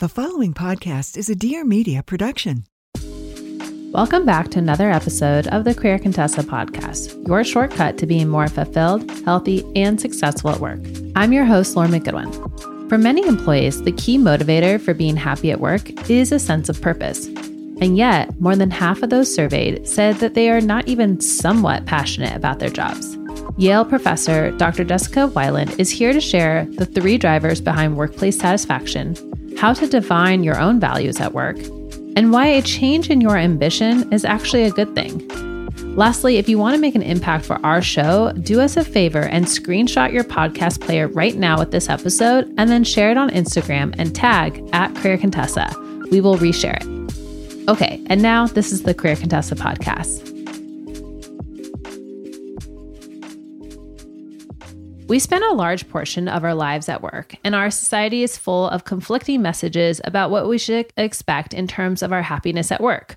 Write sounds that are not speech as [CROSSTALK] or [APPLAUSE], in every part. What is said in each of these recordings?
The following podcast is a Dear Media production. Welcome back to another episode of the Career Contessa podcast, your shortcut to being more fulfilled, healthy, and successful at work. I'm your host, Lauren McGoodwin. For many employees, the key motivator for being happy at work is a sense of purpose. And yet, more than half of those surveyed said that they are not even somewhat passionate about their jobs. Yale professor Dr. Jessica Wilen is here to share the three drivers behind workplace satisfaction, how to define your own values at work, and why a change in your ambition is actually a good thing. Lastly, if you want to make an impact for our show, do us a favor and screenshot your podcast player right now with this episode and then share it on Instagram and tag at Career Contessa. We will reshare it. Okay, and now this is the Career Contessa podcast. We spend a large portion of our lives at work, and our society is full of conflicting messages about what we should expect in terms of our happiness at work.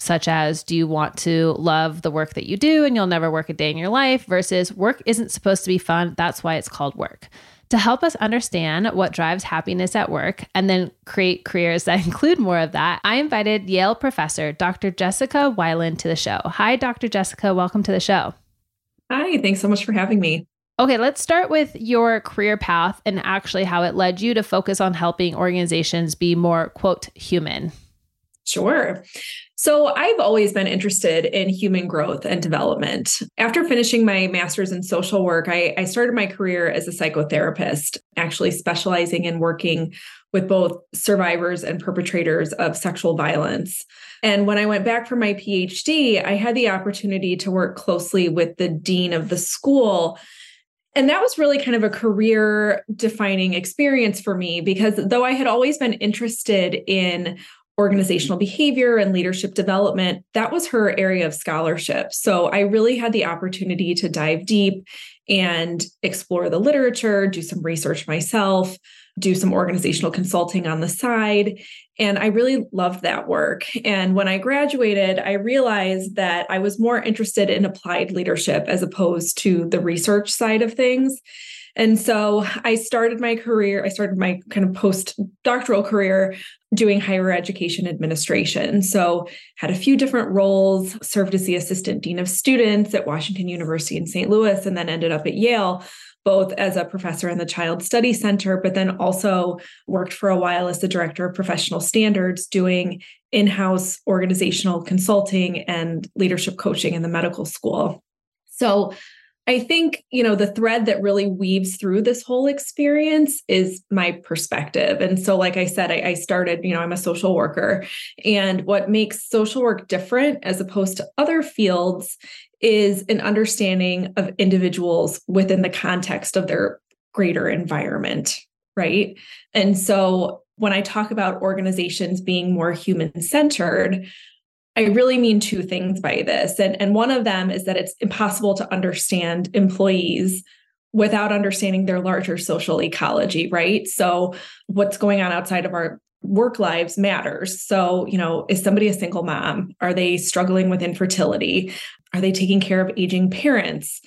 Such as, do you want to love the work that you do and you'll never work a day in your life, versus work isn't supposed to be fun, that's why it's called work. To help us understand what drives happiness at work and then create careers that [LAUGHS] include more of that, I invited Yale professor Dr. Jessica Wilen to the show. Hi, Dr. Jessica. Welcome to the show. Hi, thanks so much for having me. Okay, let's start with your career path and actually how it led you to focus on helping organizations be more, quote, human. Sure. So, I've always been interested in human growth and development. After finishing my master's in social work, I, I, started my career as a psychotherapist, actually specializing in working with both survivors and perpetrators of sexual violence. And when I went back for my PhD, I had the opportunity to work closely with the dean of the school and that was really kind of a career defining experience for me because though I had always been interested in organizational behavior and leadership development, that was her area of scholarship. So I really had the opportunity to dive deep and explore the literature, do some research myself, do some organizational consulting on the side. And I really loved that work. And when I graduated, I realized that I was more interested in applied leadership as opposed to the research side of things. And so I started my career, I started my kind of post-doctoral career doing higher education administration. So had a few different roles, served as the assistant dean of students at Washington University in St. Louis and then ended up at Yale both as a professor in the Child Study Center, but then also worked for a while as the director of professional standards, doing in house organizational consulting and leadership coaching in the medical school. So I think, you know, the thread that really weaves through this whole experience is my perspective. And so, like I said, I, I, started, you know, I'm a social worker. And what makes social work different as opposed to other fields is an understanding of individuals within the context of their greater environment, right? And so when I talk about organizations being more human centered, I really mean two things by this. And, and one of them is that it's impossible to understand employees without understanding their larger social ecology, right? So, what's going on outside of our work lives matters. So, you know, is somebody a single mom? Are they struggling with infertility? Are they taking care of aging parents?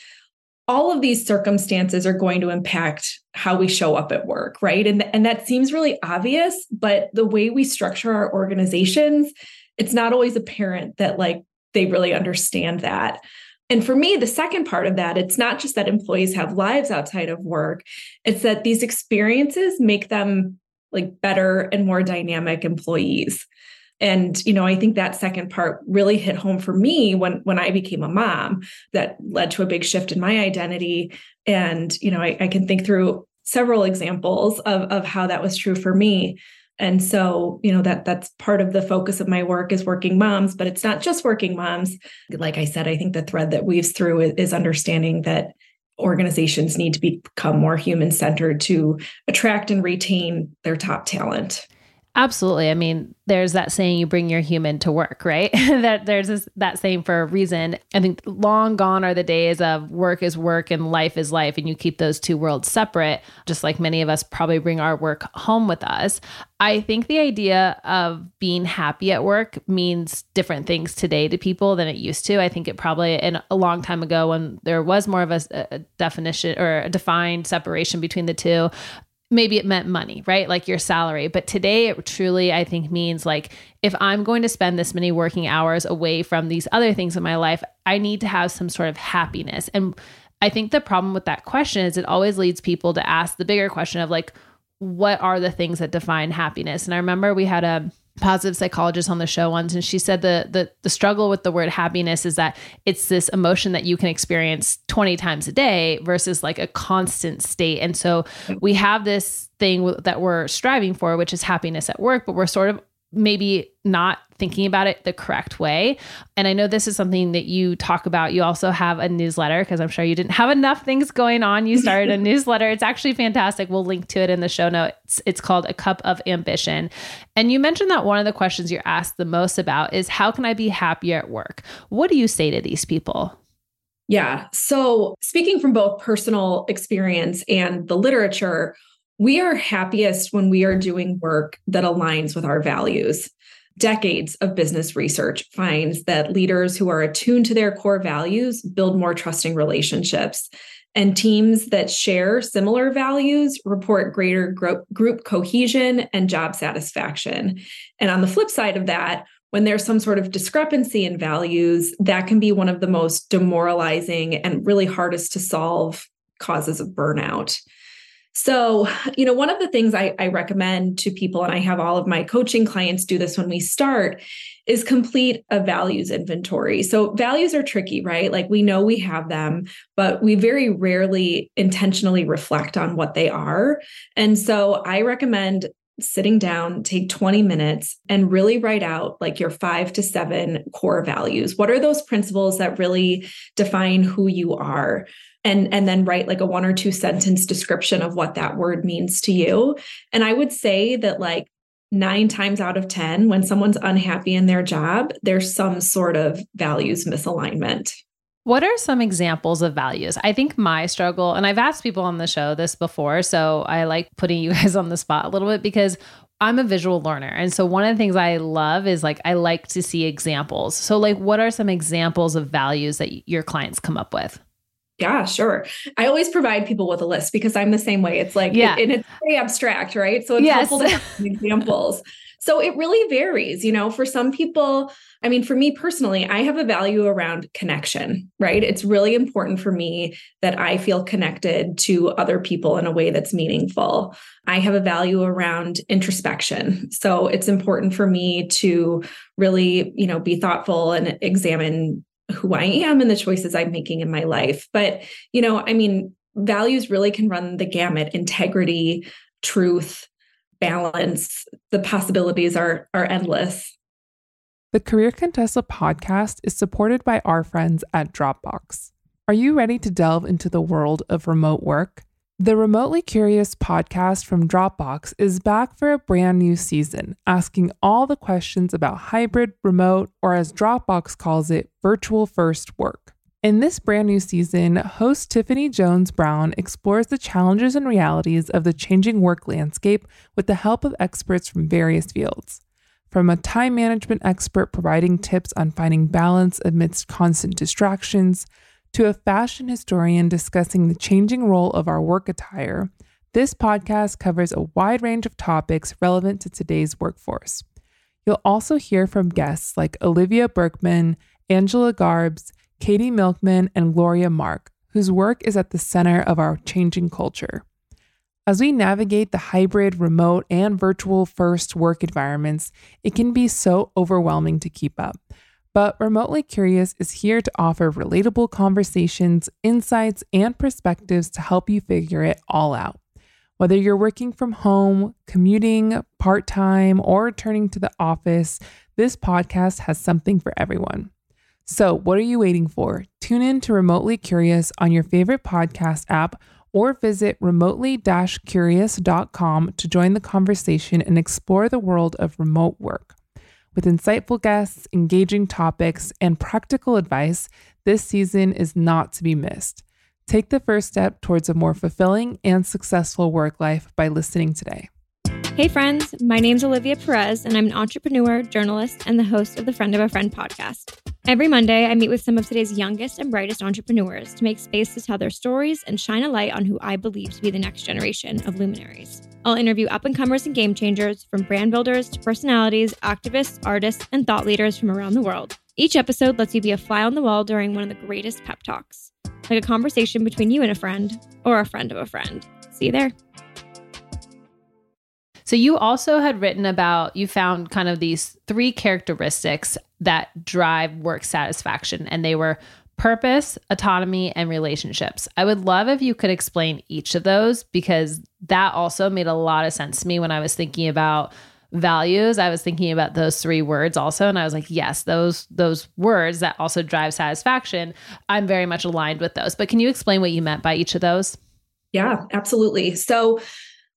All of these circumstances are going to impact how we show up at work, right? And, and that seems really obvious, but the way we structure our organizations, it's not always apparent that like they really understand that. And for me, the second part of that, it's not just that employees have lives outside of work, it's that these experiences make them like better and more dynamic employees and you know i think that second part really hit home for me when when i became a mom that led to a big shift in my identity. And you know i, I can think through several examples of of how that was true for me. And so you know that that's part of the focus of my work is working moms but it's not just working moms. Like i said i think the thread that weaves through is understanding that organizations need to become more human centered to attract and retain their top talent Absolutely. I mean, there's that saying you bring your human to work, right? [LAUGHS] that there's this, that saying for a reason. I think long gone are the days of work is work and life is life, and you keep those two worlds separate, just like many of us probably bring our work home with us. I think the idea of being happy at work means different things today to people than it used to. I think it probably in a long time ago when there was more of a, a definition or a defined separation between the two, maybe it meant money, right? Like your salary. But today it truly, I think, means like if I'm going to spend this many working hours away from these other things in my life, I need to have some sort of happiness. And I think the problem with that question is it always leads people to ask the bigger question of like, what are the things that define happiness? And I remember we had a positive psychologist on the show once and she said the, the the struggle with the word happiness is that it's this emotion that you can experience 20 times a day versus like a constant state. And so we have this thing that we're striving for which is happiness at work but we're sort of maybe not thinking about it the correct way. And I know this is something that you talk about. You also have a newsletter because I'm sure you didn't have enough things going on. You started a [LAUGHS] newsletter. It's actually fantastic. We'll link to it in the show notes. It's called A Cup of Ambition. And you mentioned that one of the questions you're asked the most about is how can I be happier at work? What do you say to these people? Yeah. So, speaking from both personal experience and the literature, we are happiest when we are doing work that aligns with our values. Decades of business research finds that leaders who are attuned to their core values build more trusting relationships. And teams that share similar values report greater group cohesion and job satisfaction. And on the flip side of that, when there's some sort of discrepancy in values, that can be one of the most demoralizing and really hardest to solve causes of burnout. So, you know, one of the things I, I, recommend to people, and I have all of my coaching clients do this when we start, is complete a values inventory. So, values are tricky, right? Like we know we have them, but we very rarely intentionally reflect on what they are. And so, I recommend sitting down, take 20 minutes and really write out like your five to seven core values. What are those principles that really define who you are? And and then write like a one or two sentence description of what that word means to you and i would say that like 9 times out of 10 when someone's unhappy in their job there's some sort of values misalignment what are some examples of values? I think my struggle, and I've asked people on the show this before, so I like putting [LAUGHS] you guys on the spot a little bit because I'm a visual learner. And so one of the things I love is like I like to see examples. So like what are some examples of values that your clients come up with? Yeah, sure. I always provide people with a list because I'm the same way. It's like, yeah. It, and it's very abstract, right? So it's yes. helpful to have [LAUGHS] examples. So it really varies, you know, for some people, I mean, for me personally, I have a value around connection, right? It's really important for me that I feel connected to other people in a way that's meaningful. I have a value around introspection. So it's important for me to really, you know, be thoughtful and examine who I am and the choices I'm making in my life. But, you know, I mean, values really can run the gamut integrity, truth, balance. The possibilities are, are endless. The Career Contessa podcast is supported by our friends at Dropbox. Are you ready to delve into the world of remote work? The Remotely Curious podcast from Dropbox is back for a brand new season, asking all the questions about hybrid, remote, or as Dropbox calls it, virtual first work. In this brand new season, host Tiffany Jones Brown explores the challenges and realities of the changing work landscape with the help of experts from various fields. From a time management expert providing tips on finding balance amidst constant distractions, to a fashion historian discussing the changing role of our work attire, this podcast covers a wide range of topics relevant to today's workforce. You'll also hear from guests like Oliver Burkeman, Angela Garbes, Katie Milkman, and Gloria Mark, whose work is at the center of our changing culture. As we navigate the hybrid, remote, and virtual first work environments, it can be so overwhelming to keep up. But Remotely Curious is here to offer relatable conversations, insights, and perspectives to help you figure it all out. Whether you're working from home, commuting, part time, or returning to the office, this podcast has something for everyone. So, what are you waiting for? Tune in to Remotely Curious on your favorite podcast app or visit remotely curious.com to join the conversation and explore the world of remote work. With insightful guests, engaging topics, and practical advice, this season is not to be missed. Take the first step towards a more fulfilling and successful work life by listening today. Hey, friends. My name's Olivia Perez, and I'm an entrepreneur, journalist, and the host of the Friend of a Friend podcast. Every Monday, I meet with some of today's youngest and brightest entrepreneurs to make space to tell their stories and shine a light on who I believe to be the next generation of luminaries. I'll interview up and comers and game changers, from brand builders to personalities, activists, artists, and thought leaders from around the world. Each episode lets you be a fly on the wall during one of the greatest pep talks, like a conversation between you and a friend, or a friend of a friend. See you there. So you also had written about you found kind of these three characteristics that drive work satisfaction and they were purpose, autonomy, and relationships. I would love if you could explain each of those because that also made a lot of sense to me when I was thinking about values. I was thinking about those three words also and I was like, yes, those those words that also drive satisfaction, I'm very much aligned with those. But can you explain what you meant by each of those? Yeah, absolutely. So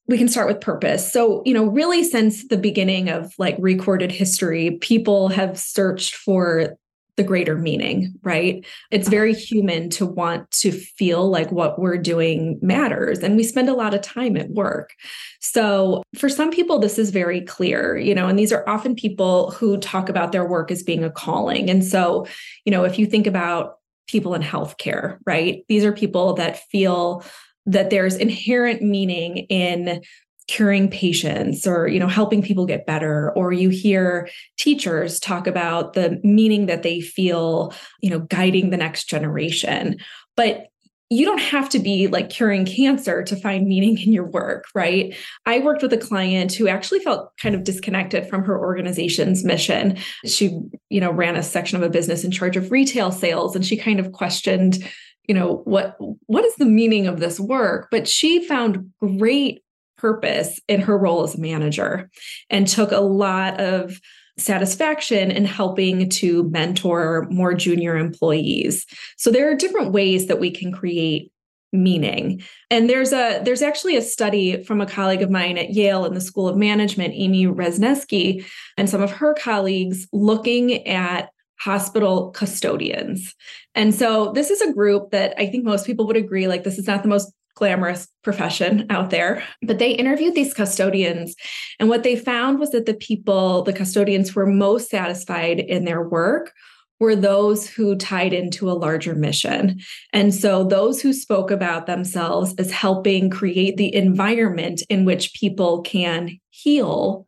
we can start with purpose. So, you know, really since the beginning of like recorded history, people have searched for the greater meaning, right? It's very human to want to feel like what we're doing matters. And we spend a lot of time at work. So, for some people, this is very clear, you know, and these are often people who talk about their work as being a calling. And so, you know, if you think about people in healthcare, right? These are people that feel that there's inherent meaning in curing patients or you know helping people get better or you hear teachers talk about the meaning that they feel you know guiding the next generation but you don't have to be like curing cancer to find meaning in your work, right? I worked with a client who actually felt kind of disconnected from her organization's mission. She, you know, ran a section of a business in charge of retail sales and she kind of questioned you know what what is the meaning of this work but she found great purpose in her role as a manager and took a lot of satisfaction in helping to mentor more junior employees so there are different ways that we can create meaning and there's a there's actually a study from a colleague of mine at Yale in the School of Management Amy Wrzesniewski and some of her colleagues looking at hospital custodians. And so this is a group that I think most people would agree like this is not the most glamorous profession out there. But they interviewed these custodians. And what they found was that the people, the custodians were most satisfied in their work were those who tied into a larger mission. And so those who spoke about themselves as helping create the environment in which people can heal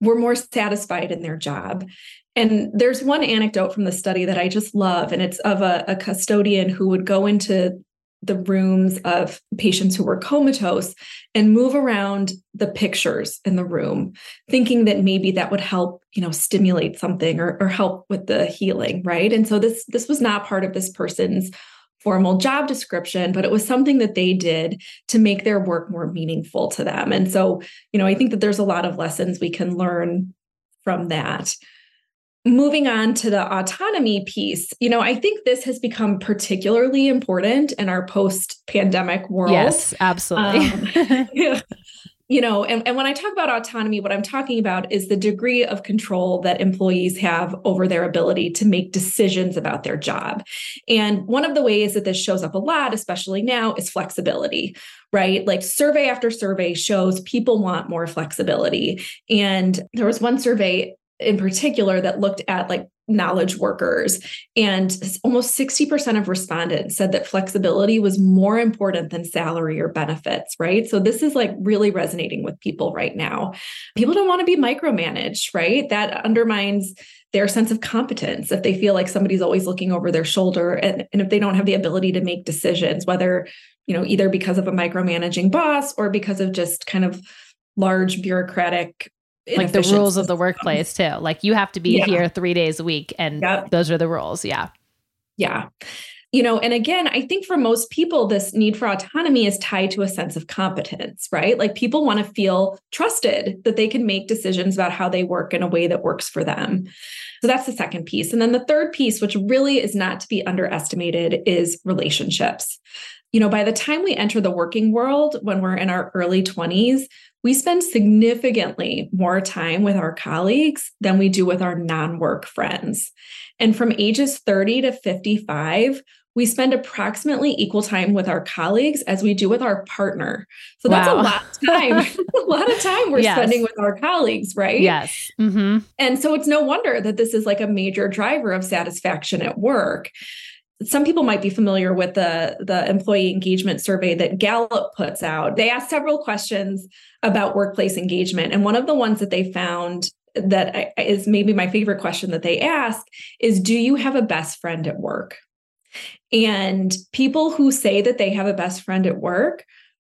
were more satisfied in their job. And there's one anecdote from the study that I just love, and it's of a, a, custodian who would go into the rooms of patients who were comatose and move around the pictures in the room, thinking that maybe that would help, you know, stimulate something or, or help with the healing, right? And so this this was not part of this person's formal job description, but it was something that they did to make their work more meaningful to them. And so, you know, I think that there's a lot of lessons we can learn from that moving on to the autonomy piece, you know, I think this has become particularly important in our post pandemic world. Yes, absolutely. Um. [LAUGHS] [LAUGHS] You know, and, and when I talk about autonomy, what I'm talking about is the degree of control that employees have over their ability to make decisions about their job. And one of the ways that this shows up a lot, especially now, is flexibility, right? Like survey after survey shows people want more flexibility. And there was one survey in particular that looked at like knowledge workers. And almost 60% of respondents said that flexibility was more important than salary or benefits right? So this is like really resonating with people right now. People don't want to be micromanaged right? That undermines their sense of competence if they feel like somebody's always looking over their shoulder and, and if they don't have the ability to make decisions whether you know, either because of a micromanaging boss or because of just kind of large bureaucratic like the rules of the workplace too. Like you have to be yeah. here 3 days a week and yep. those are the rules. Yeah. Yeah. You know, and again, I think for most people, this need for autonomy is tied to a sense of competence, right? Like people want to feel trusted that they can make decisions about how they work in a way that works for them. So that's the second piece. And then the third piece, which really is not to be underestimated, is relationships. You know, by the time we enter the working world, when we're in our early 20s, we spend significantly more time with our colleagues than we do with our non work friends. And from ages 30 to 55, we spend approximately equal time with our colleagues as we do with our partner. So that's wow. a lot of time, [LAUGHS] a lot of time we're yes. spending with our colleagues, right? Yes. Mm-hmm. And so it's no wonder that this is like a major driver of satisfaction at work. Some people might be familiar with the, the employee engagement survey that Gallup puts out. They ask several questions about workplace engagement. And one of the ones that they found that is maybe my favorite question that they ask is Do you have a best friend at work? And people who say that they have a best friend at work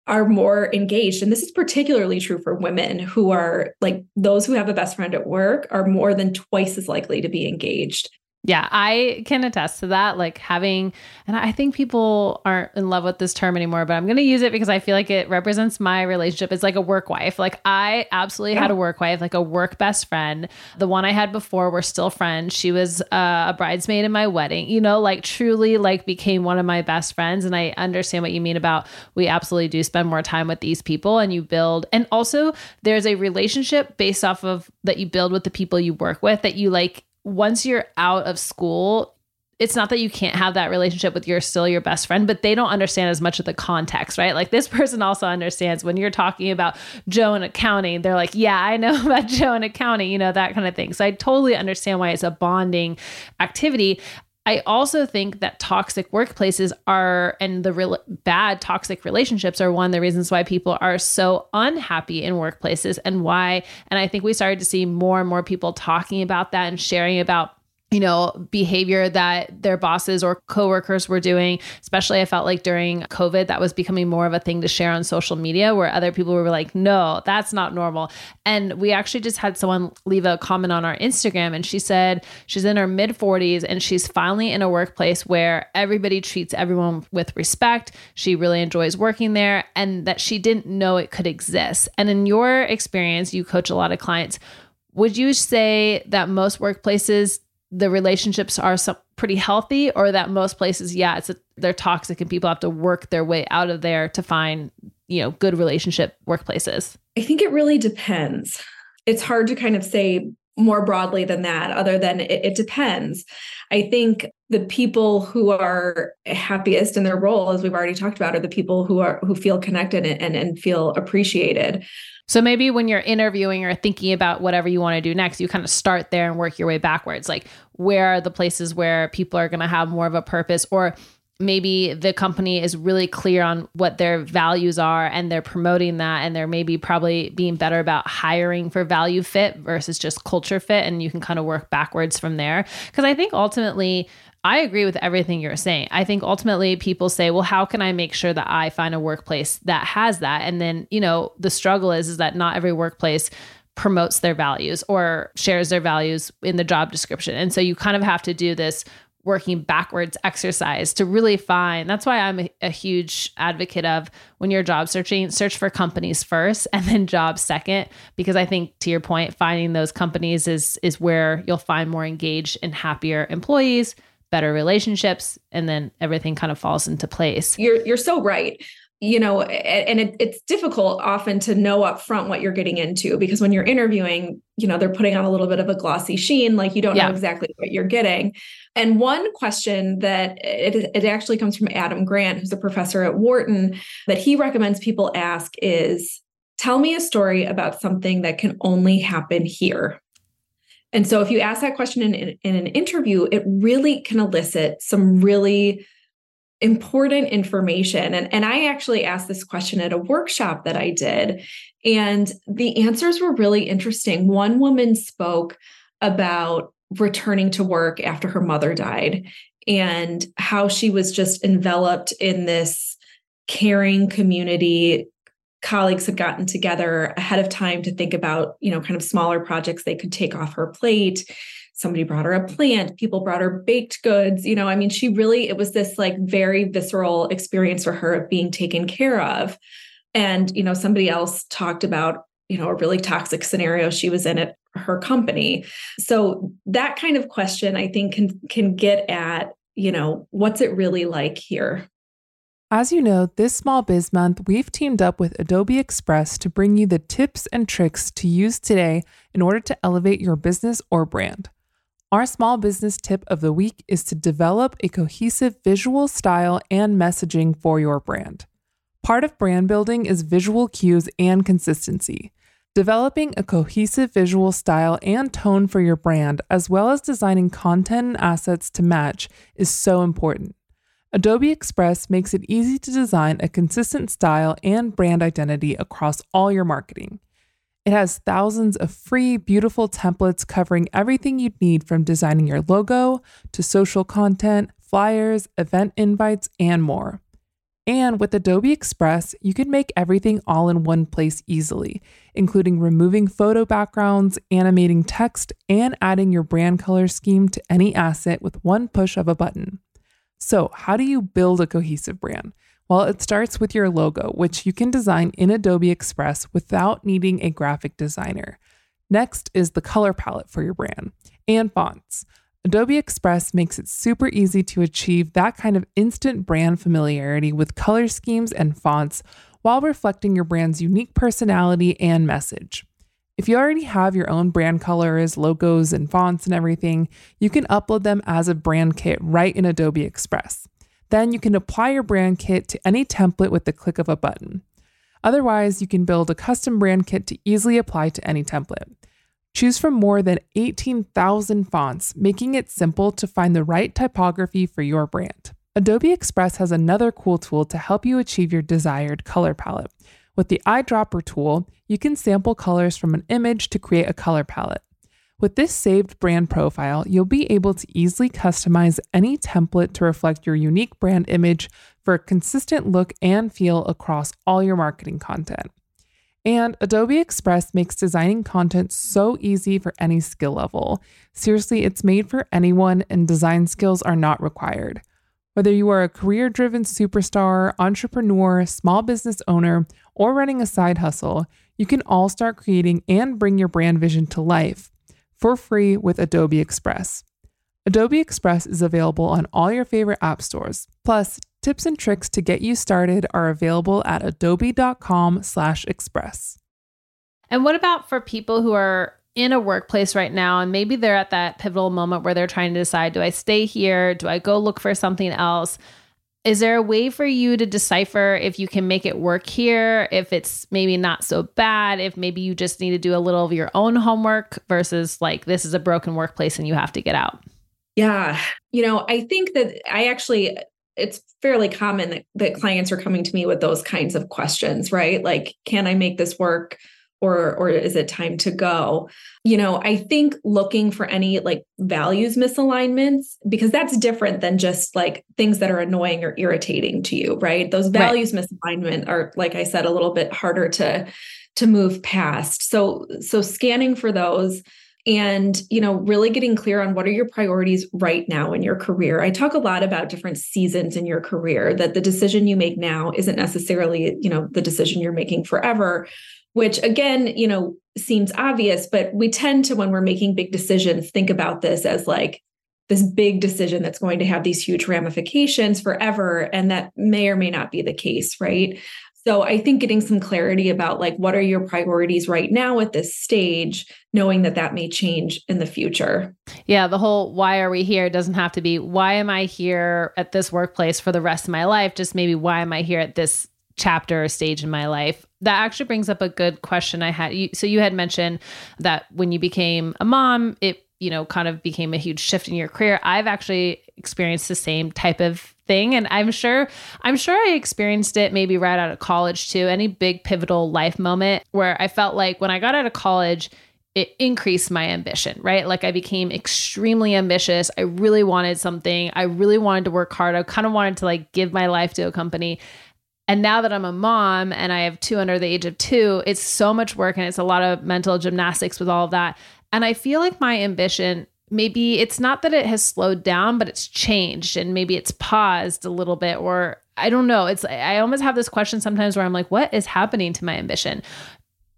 are more engaged. And this is particularly true for women who are like those who have a best friend at work are more than twice as likely to be engaged yeah, I can attest to that. Like having, and I think people aren't in love with this term anymore, but I'm going to use it because I feel like it represents my relationship. It's like a work wife. Like I absolutely yeah. had a work wife, like a work best friend. The one I had before, we're still friends. She was uh, a bridesmaid in my wedding, you know, like truly like became one of my best friends. And I understand what you mean about we absolutely do spend more time with these people and you build. And also there's a relationship based off of that you build with the people you work with that you like once you're out of school, it's not that you can't have that relationship with your still your best friend, but they don't understand as much of the context, right? Like this [LAUGHS] person also understands when you're talking about Joe and accounting, they're like, yeah, I know [LAUGHS] about Joe and accounting, you know, that kind of thing. So I totally understand why it's a bonding activity. I also think that toxic workplaces are, and the real bad toxic relationships are one of the reasons why people are so unhappy in workplaces and why. And I think we started to see more and more people talking about that and sharing about you know, behavior that their bosses or coworkers were doing. Especially, I felt like during COVID, that was becoming more of a thing to share on social media where other people were like, no, that's not normal. And we actually just had someone leave a comment on our Instagram and she said she's in her mid 40s and she's finally in a workplace where everybody treats everyone with respect. She really enjoys working there and that she didn't know it could exist. And in your experience, you coach a lot of clients. Would you say that most workplaces the relationships are some pretty healthy or that most places yeah it's a, they're toxic and people have to work their way out of there to find you know good relationship workplaces? I think it really depends. It's hard to kind of say more broadly than that other than it, it depends. I think the people who are happiest in their role as we've already talked about are the people who are who feel connected and, and, and feel appreciated. So maybe when you're interviewing or thinking about whatever you want to do next, you kind of start there and work your way backwards. Like, where are the places where people are going to have more of a purpose? Or maybe the company is really clear on what their values are and they're promoting that and they're maybe probably being better about hiring for value fit versus just culture fit and you can kind of work backwards from there because i think ultimately I agree with everything you're saying. I think ultimately people say, well, how can I make sure that I find a workplace that has that? And then, you know, the struggle is is that not every workplace promotes their values or shares their values in the job description. And so you kind of have to do this working backwards exercise to really find that's why I'm a, a, huge advocate of when you're job searching search for companies first and then jobs second because I think to your point finding those companies is is where you'll find more engaged and happier employees better relationships and then everything kind of falls into place you're you're so right you know and it, it's difficult often to know up front what you're getting into because when you're interviewing you know they're putting on a little bit of a glossy sheen like you don't yeah. know exactly what you're getting and one question that it, it actually comes from adam grant who's a professor at wharton that he recommends people ask is tell me a story about something that can only happen here and so if you ask that question in, in, in, an interview, it really can elicit some really important information. And, and I actually asked this question at a workshop that I did, and the answers were really interesting. One woman spoke about returning to work after her mother died and how she was just enveloped in this caring community colleagues had gotten together ahead of time to think about you know kind of smaller projects they could take off her plate somebody brought her a plant people brought her baked goods you know i mean she really it was this like very visceral experience for her of being taken care of. And you know somebody else talked about you know a really toxic scenario she was in at her company. So that kind of question i think can can get at you know what's it really like here? As you know, this Small Biz Month, we've teamed up with Adobe Express to bring you the tips and tricks to use today in order to elevate your business or brand. Our small business tip of the week is to develop a cohesive visual style and messaging for your brand. Part of brand building is visual cues and consistency. Developing a cohesive visual style and tone for your brand, as well as designing content and assets to match, is so important. Adobe Express makes it easy to design a consistent style and brand identity across all your marketing. It has thousands of free, beautiful templates covering everything you'd need from designing your logo to social content, flyers, event invites, and more. And with Adobe Express, you can make everything all in one place easily, including removing photo backgrounds, animating text, and adding your brand color scheme to any asset with one push of a button. So, how do you build a cohesive brand? Well, it starts with your logo, which you can design in Adobe Express without needing a graphic designer. Next is the color palette for your brand and fonts. Adobe Express makes it super easy to achieve that kind of instant brand familiarity with color schemes and fonts while reflecting your brand's unique personality and message. If you already have your own brand colors, logos, and fonts and everything, you can upload them as a brand kit right in Adobe Express. Then you can apply your brand kit to any template with the click of a button. Otherwise, you can build a custom brand kit to easily apply to any template. Choose from more than 18,000 fonts, making it simple to find the right typography for your brand. Adobe Express has another cool tool to help you achieve your desired color palette. With the eyedropper tool, you can sample colors from an image to create a color palette. With this saved brand profile, you'll be able to easily customize any template to reflect your unique brand image for a consistent look and feel across all your marketing content. And Adobe Express makes designing content so easy for any skill level. Seriously, it's made for anyone, and design skills are not required. Whether you are a career driven superstar, entrepreneur, small business owner, or running a side hustle, you can all start creating and bring your brand vision to life for free with Adobe Express. Adobe Express is available on all your favorite app stores. Plus, tips and tricks to get you started are available at adobe.com/express. And what about for people who are in a workplace right now and maybe they're at that pivotal moment where they're trying to decide do I stay here? Do I go look for something else? Is there a way for you to decipher if you can make it work here, if it's maybe not so bad, if maybe you just need to do a little of your own homework versus like this is a broken workplace and you have to get out? Yeah. You know, I think that I actually, it's fairly common that, that clients are coming to me with those kinds of questions, right? Like, can I make this work? Or or is it time to go? You know i think looking for any like values misalignments because that's different than just like things that are annoying or irritating to you right? Those values right. misalignment are like i said a little bit harder to to move past. So so scanning for those and you know really getting clear on what are your priorities right now in your career. I talk a lot about different seasons in your career that the decision you make now isn't necessarily you know the decision you're making forever which again, you know, seems obvious, but we tend to, when we're making big decisions, think about this as like this big decision that's going to have these huge ramifications forever. And that may or may not be the case, right? So I think getting some clarity about like what are your priorities right now at this stage, knowing that that may change in the future. Yeah, the whole why are we here doesn't have to be why am I here at this workplace for the rest of my life, just maybe why am I here at this chapter or stage in my life. That actually brings up a good question I had. You, So you had mentioned that when you became a mom, it you know kind of became a huge shift in your career. I've actually experienced the same type of thing and I'm sure I'm sure I experienced it maybe right out of college too. Any big pivotal life moment where I felt like when I got out of college it increased my ambition, right? Like I became extremely ambitious. I really wanted something. I really wanted to work hard. I kind of wanted to like give my life to a company And now that I'm a mom and I have two under the age of two, it's so much work and it's a lot of mental gymnastics with all of that. And I feel like my ambition maybe it's not that it has slowed down, but it's changed and maybe it's paused a little bit or I don't know. It's I almost have this question sometimes where I'm like, what is happening to my ambition?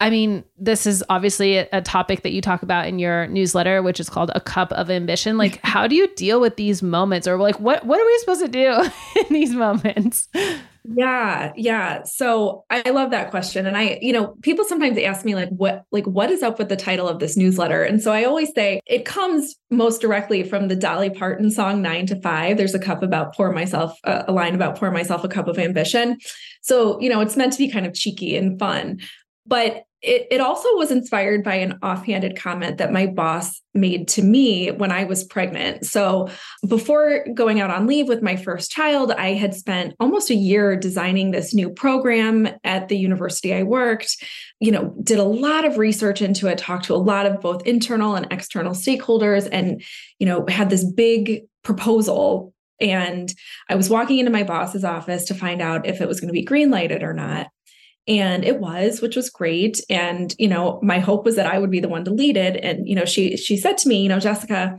I mean, this is obviously a, topic that you talk about in your newsletter, which is called a cup of ambition. Like, [LAUGHS] how do you deal with these moments, or like, what what are we supposed to do [LAUGHS] in these moments? Yeah, yeah. So I love that question, and I, you know, people sometimes ask me like, what, like, what is up with the title of this newsletter? And so I always say it comes most directly from the Dolly Parton song Nine to Five. There's a cup about pour myself uh, a line about pour myself a cup of ambition. So you know, it's meant to be kind of cheeky and fun, but it, it also was inspired by an offhanded comment that my boss made to me when I was pregnant. So, before going out on leave with my first child, I had spent almost a year designing this new program at the university I worked. You know, did a lot of research into it, talked to a lot of both internal and external stakeholders, and, you know, had this big proposal. And I was walking into my boss's office to find out if it was going to be green lighted or not and it was which was great. And you know my hope was that i would be the one to lead it. And you know she she said to me you know jessica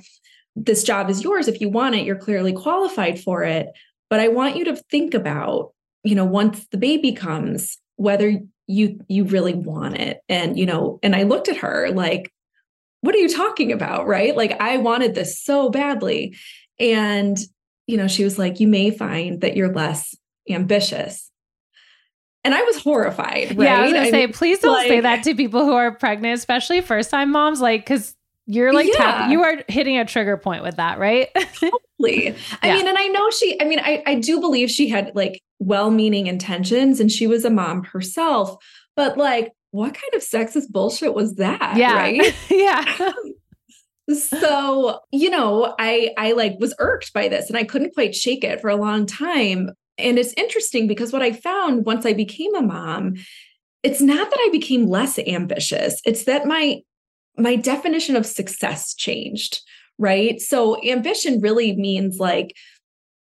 this job is yours. If you want it you're clearly qualified for it. But i want you to think about you know once the baby comes whether you you really want it. And you know and i looked at her like what are you talking about right? Like i wanted this so badly. And you know she was like you may find that you're less ambitious and I was horrified. Right? Yeah, I was gonna I say, mean, please don't like, say that to people who are pregnant, especially first time moms, like because you're like yeah. tap, you are hitting a trigger point with that, right? [LAUGHS] totally. I yeah. mean, and I know she. I mean, I I do believe she had like well-meaning intentions, and she was a mom herself. But like, what kind of sexist bullshit was that? Yeah. Right. [LAUGHS] yeah. [LAUGHS] so you know i i like was irked by this and i couldn't quite shake it for a long time and it's interesting because what I found once I became a mom, it's not that I became less ambitious, it's that my my definition of success changed, right? So ambition really means like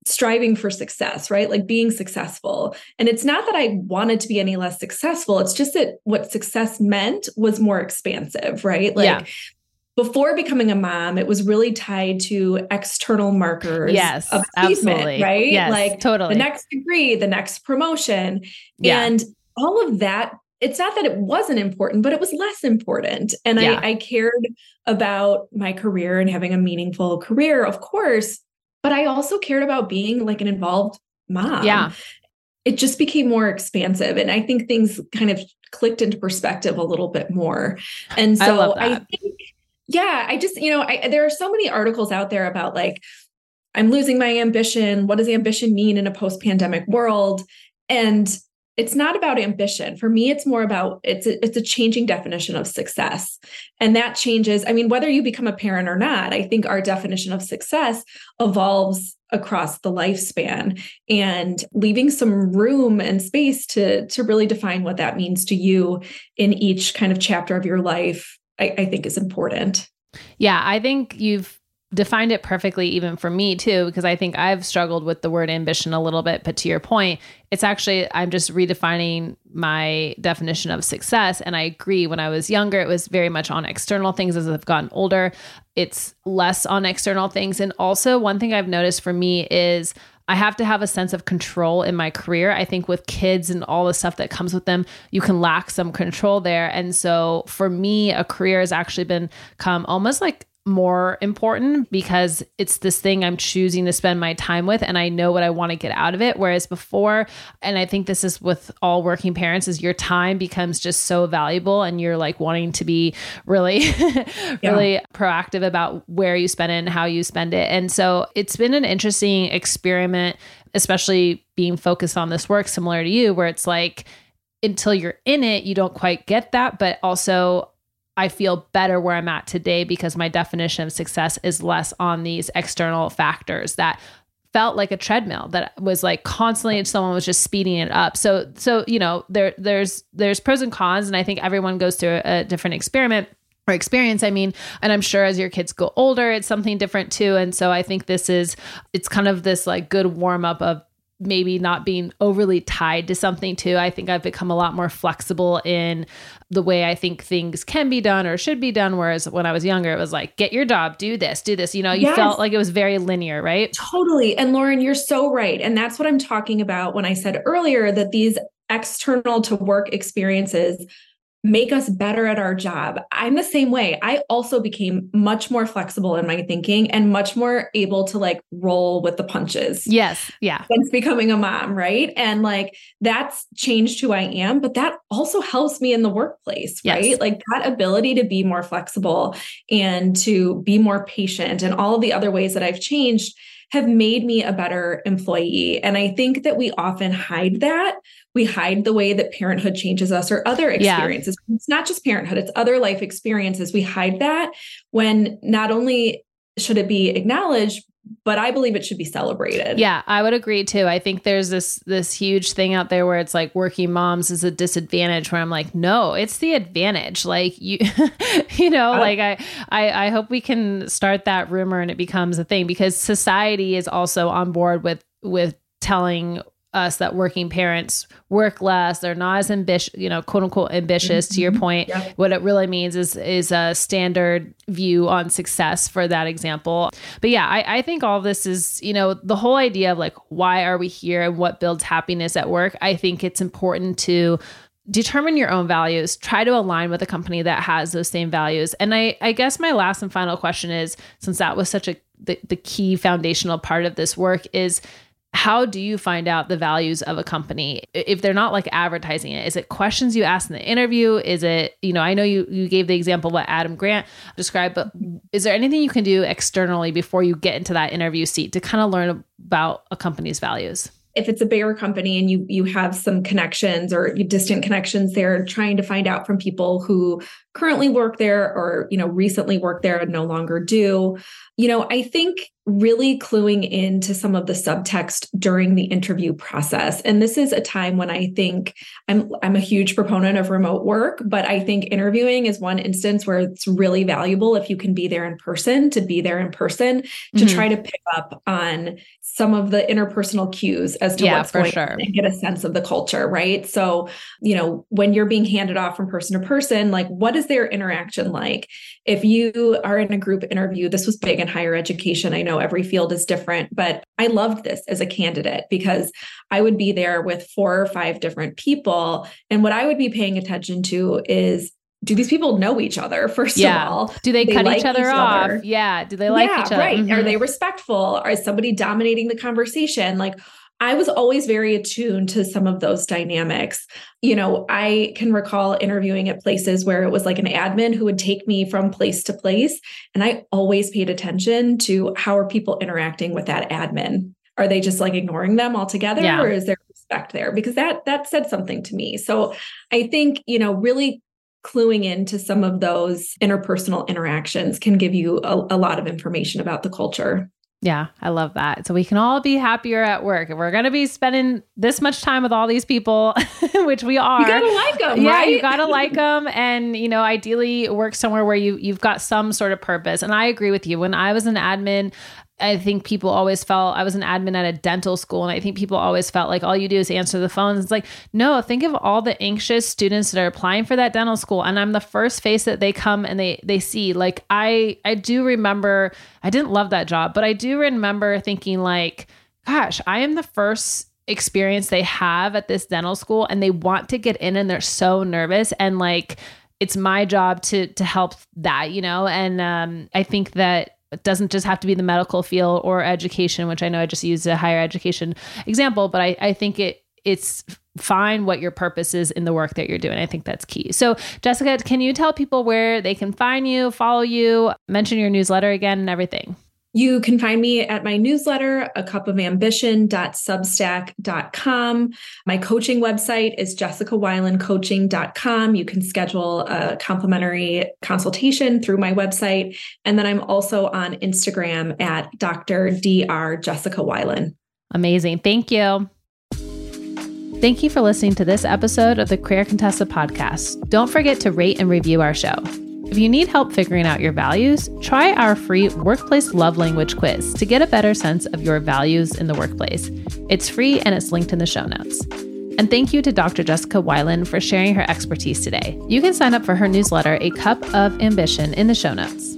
striving for success, right? Like being successful. And it's not that I wanted to be any less successful. It's just that what success meant was more expansive, right? Like yeah before becoming a mom, it was really tied to external markers yes, of achievement, right? Yes, like totally. the next degree, the next promotion. Yeah. And all of that, it's not that it wasn't important, but it was less important. And yeah. I, I cared about my career and having a meaningful career, of course, but I also cared about being like an involved mom. Yeah. It just became more expansive. And I think things kind of clicked into perspective a little bit more. And so I, I think yeah, I just, you know, I, there are so many articles out there about like, I'm losing my ambition. What does ambition mean in a post pandemic world? And it's not about ambition. For me, it's more about it's a, it's a changing definition of success. And that changes. I mean, whether you become a parent or not, I think our definition of success evolves across the lifespan and leaving some room and space to to really define what that means to you in each kind of chapter of your life I, I think is important. Yeah, I think you've defined it perfectly even for me too because i think i've struggled with the word ambition a little bit but to your point it's actually i'm just redefining my definition of success and i agree when i was younger it was very much on external things as i've gotten older it's less on external things and also one thing i've noticed for me is I have to have a sense of control in my career. I think with kids and all the stuff that comes with them, you can lack some control there. And so for me, a career has actually been come almost like more important because it's this thing I'm choosing to spend my time with and I know what I want to get out of it whereas before and I think this is with all working parents is your time becomes just so valuable and you're like wanting to be really [LAUGHS] really yeah. proactive about where you spend it and how you spend it and so it's been an interesting experiment especially being focused on this work similar to you where it's like until you're in it you don't quite get that but also I feel better where I'm at today because my definition of success is less on these external factors that felt like a treadmill that was like constantly someone was just speeding it up. So so you know there there's there's pros and cons and I think everyone goes through a, a different experiment or experience i mean and i'm sure as your kids go older it's something different too and so i think this is it's kind of this like good warm up of maybe not being overly tied to something too. I think I've become a lot more flexible in the way I think things can be done or should be done. Whereas when I was younger, it was like, get your job, do this, do this. You know, you Yes. felt like it was very linear, right? Totally. And Lauren, you're so right. And that's what I'm talking about when I said earlier that these external to work experiences make us better at our job. I'm the same way. I also became much more flexible in my thinking and much more able to like roll with the punches. Yes. Yeah. Since becoming a mom, right? And like that's changed who I am, but that also helps me in the workplace, Yes. right? Like that ability to be more flexible and to be more patient and all of the other ways that I've changed have made me a better employee. And I think that we often hide that. We hide the way that parenthood changes us or other Yeah. experiences. It's not just parenthood, it's other life experiences. We hide that when not only should it be acknowledged, but I believe it should be celebrated. Yeah, I would agree too. I think there's this this huge thing out there where it's like working moms is a disadvantage where I'm like, no, it's the advantage. Like you [LAUGHS] you know, Uh, like I, I I hope we can start that rumor and it becomes a thing because society is also on board with with telling us that working parents work less, they're not as ambitious, you know, quote unquote ambitious to your mm-hmm. point. Yep. What it really means is is a standard view on success for that example. But yeah, I, I think all this is, you know, the whole idea of like why are we here and what builds happiness at work. I think it's important to determine your own values try to align with a company that has those same values and i i guess my last and final question is since that was such a the, the key foundational part of this work is how do you find out the values of a company? If they're not like advertising it is it questions you ask in the interview? Is it you know i know you you gave the example what adam grant described but is there anything you can do externally before you get into that interview seat to kind of learn about a company's values? If it's a bigger company and you you have some connections or distant connections there trying to find out from people who currently work there or you know recently worked there and no longer do you know i think really cluing into some of the subtext during the interview process and this is a time when i think i'm i'm a huge proponent of remote work but i think interviewing is one instance where it's really valuable if you can be there in person to be there in person to Mhm. try to pick up on some of the interpersonal cues as to Yeah, what's going sure. on and get a sense of the culture, right? So, you know, when you're being handed off from person to person, like what is their interaction like? If you are in a group interview, this was big in higher education. I know every field is different, but I loved this as a candidate because I would be there with four or five different people. And what I would be paying attention to is do these people know each other, [LAUGHS] first Yeah. of all? do they, They cut like each other each off other. yeah do they like yeah, each other right. Are Mhm. they respectful? Is somebody dominating the conversation? Like I was always very attuned to some of those dynamics. You know, I can recall interviewing at places where it was like an admin who would take me from place to place. And I always paid attention to how are people interacting with that admin? Are they just like ignoring them altogether Yeah. or is there respect there? Because that that said something to me. So I think, you know, really cluing into some of those interpersonal interactions can give you a, a lot of information about the culture. Yeah, I love that. So we can all be happier at work. If we're going to be spending this much time with all these people, [LAUGHS] which we are. You gotta like them, yeah, right? you gotta [LAUGHS] like them, and you know, ideally work somewhere where you you've got some sort of purpose. And I agree with you. When I was an admin, I think people always felt I was an admin at a dental school, and I think people always felt like all you do is answer the phones. It's like, no, think of all the anxious students that are applying for that dental school, and I'm the first face that they come and they they see. Like I I do remember I didn't love that job, but I do remember thinking like, gosh, I am the first experience they have at this dental school, and they want to get in, and they're so nervous, and like it's my job to to help that, you know, and um, I think that it doesn't just have to be the medical field or education, which I know I just used a higher education example, but I, I think it it's fine what your purpose is in the work that you're doing. I think that's key. So, Jessica, can you tell people where they can find you, follow you, mention your newsletter again and everything? You can find me at my newsletter, a cup of ambition.substack.com. My coaching website is jessicawilencoaching.com. You can schedule a complimentary consultation through my website. And then I'm also on Instagram at Dr. Dr. Jessica Wilen. Amazing. Thank you. Thank you for listening to this episode of the Career Contessa podcast. Don't forget to rate and review our show. If you need help figuring out your values, try our free Workplace Love Language quiz to get a better sense of your values in the workplace. It's free and it's linked in the show notes. And thank you to Dr. Jessica Wilen for sharing her expertise today. You can sign up for her newsletter, A Cup of Ambition, in the show notes.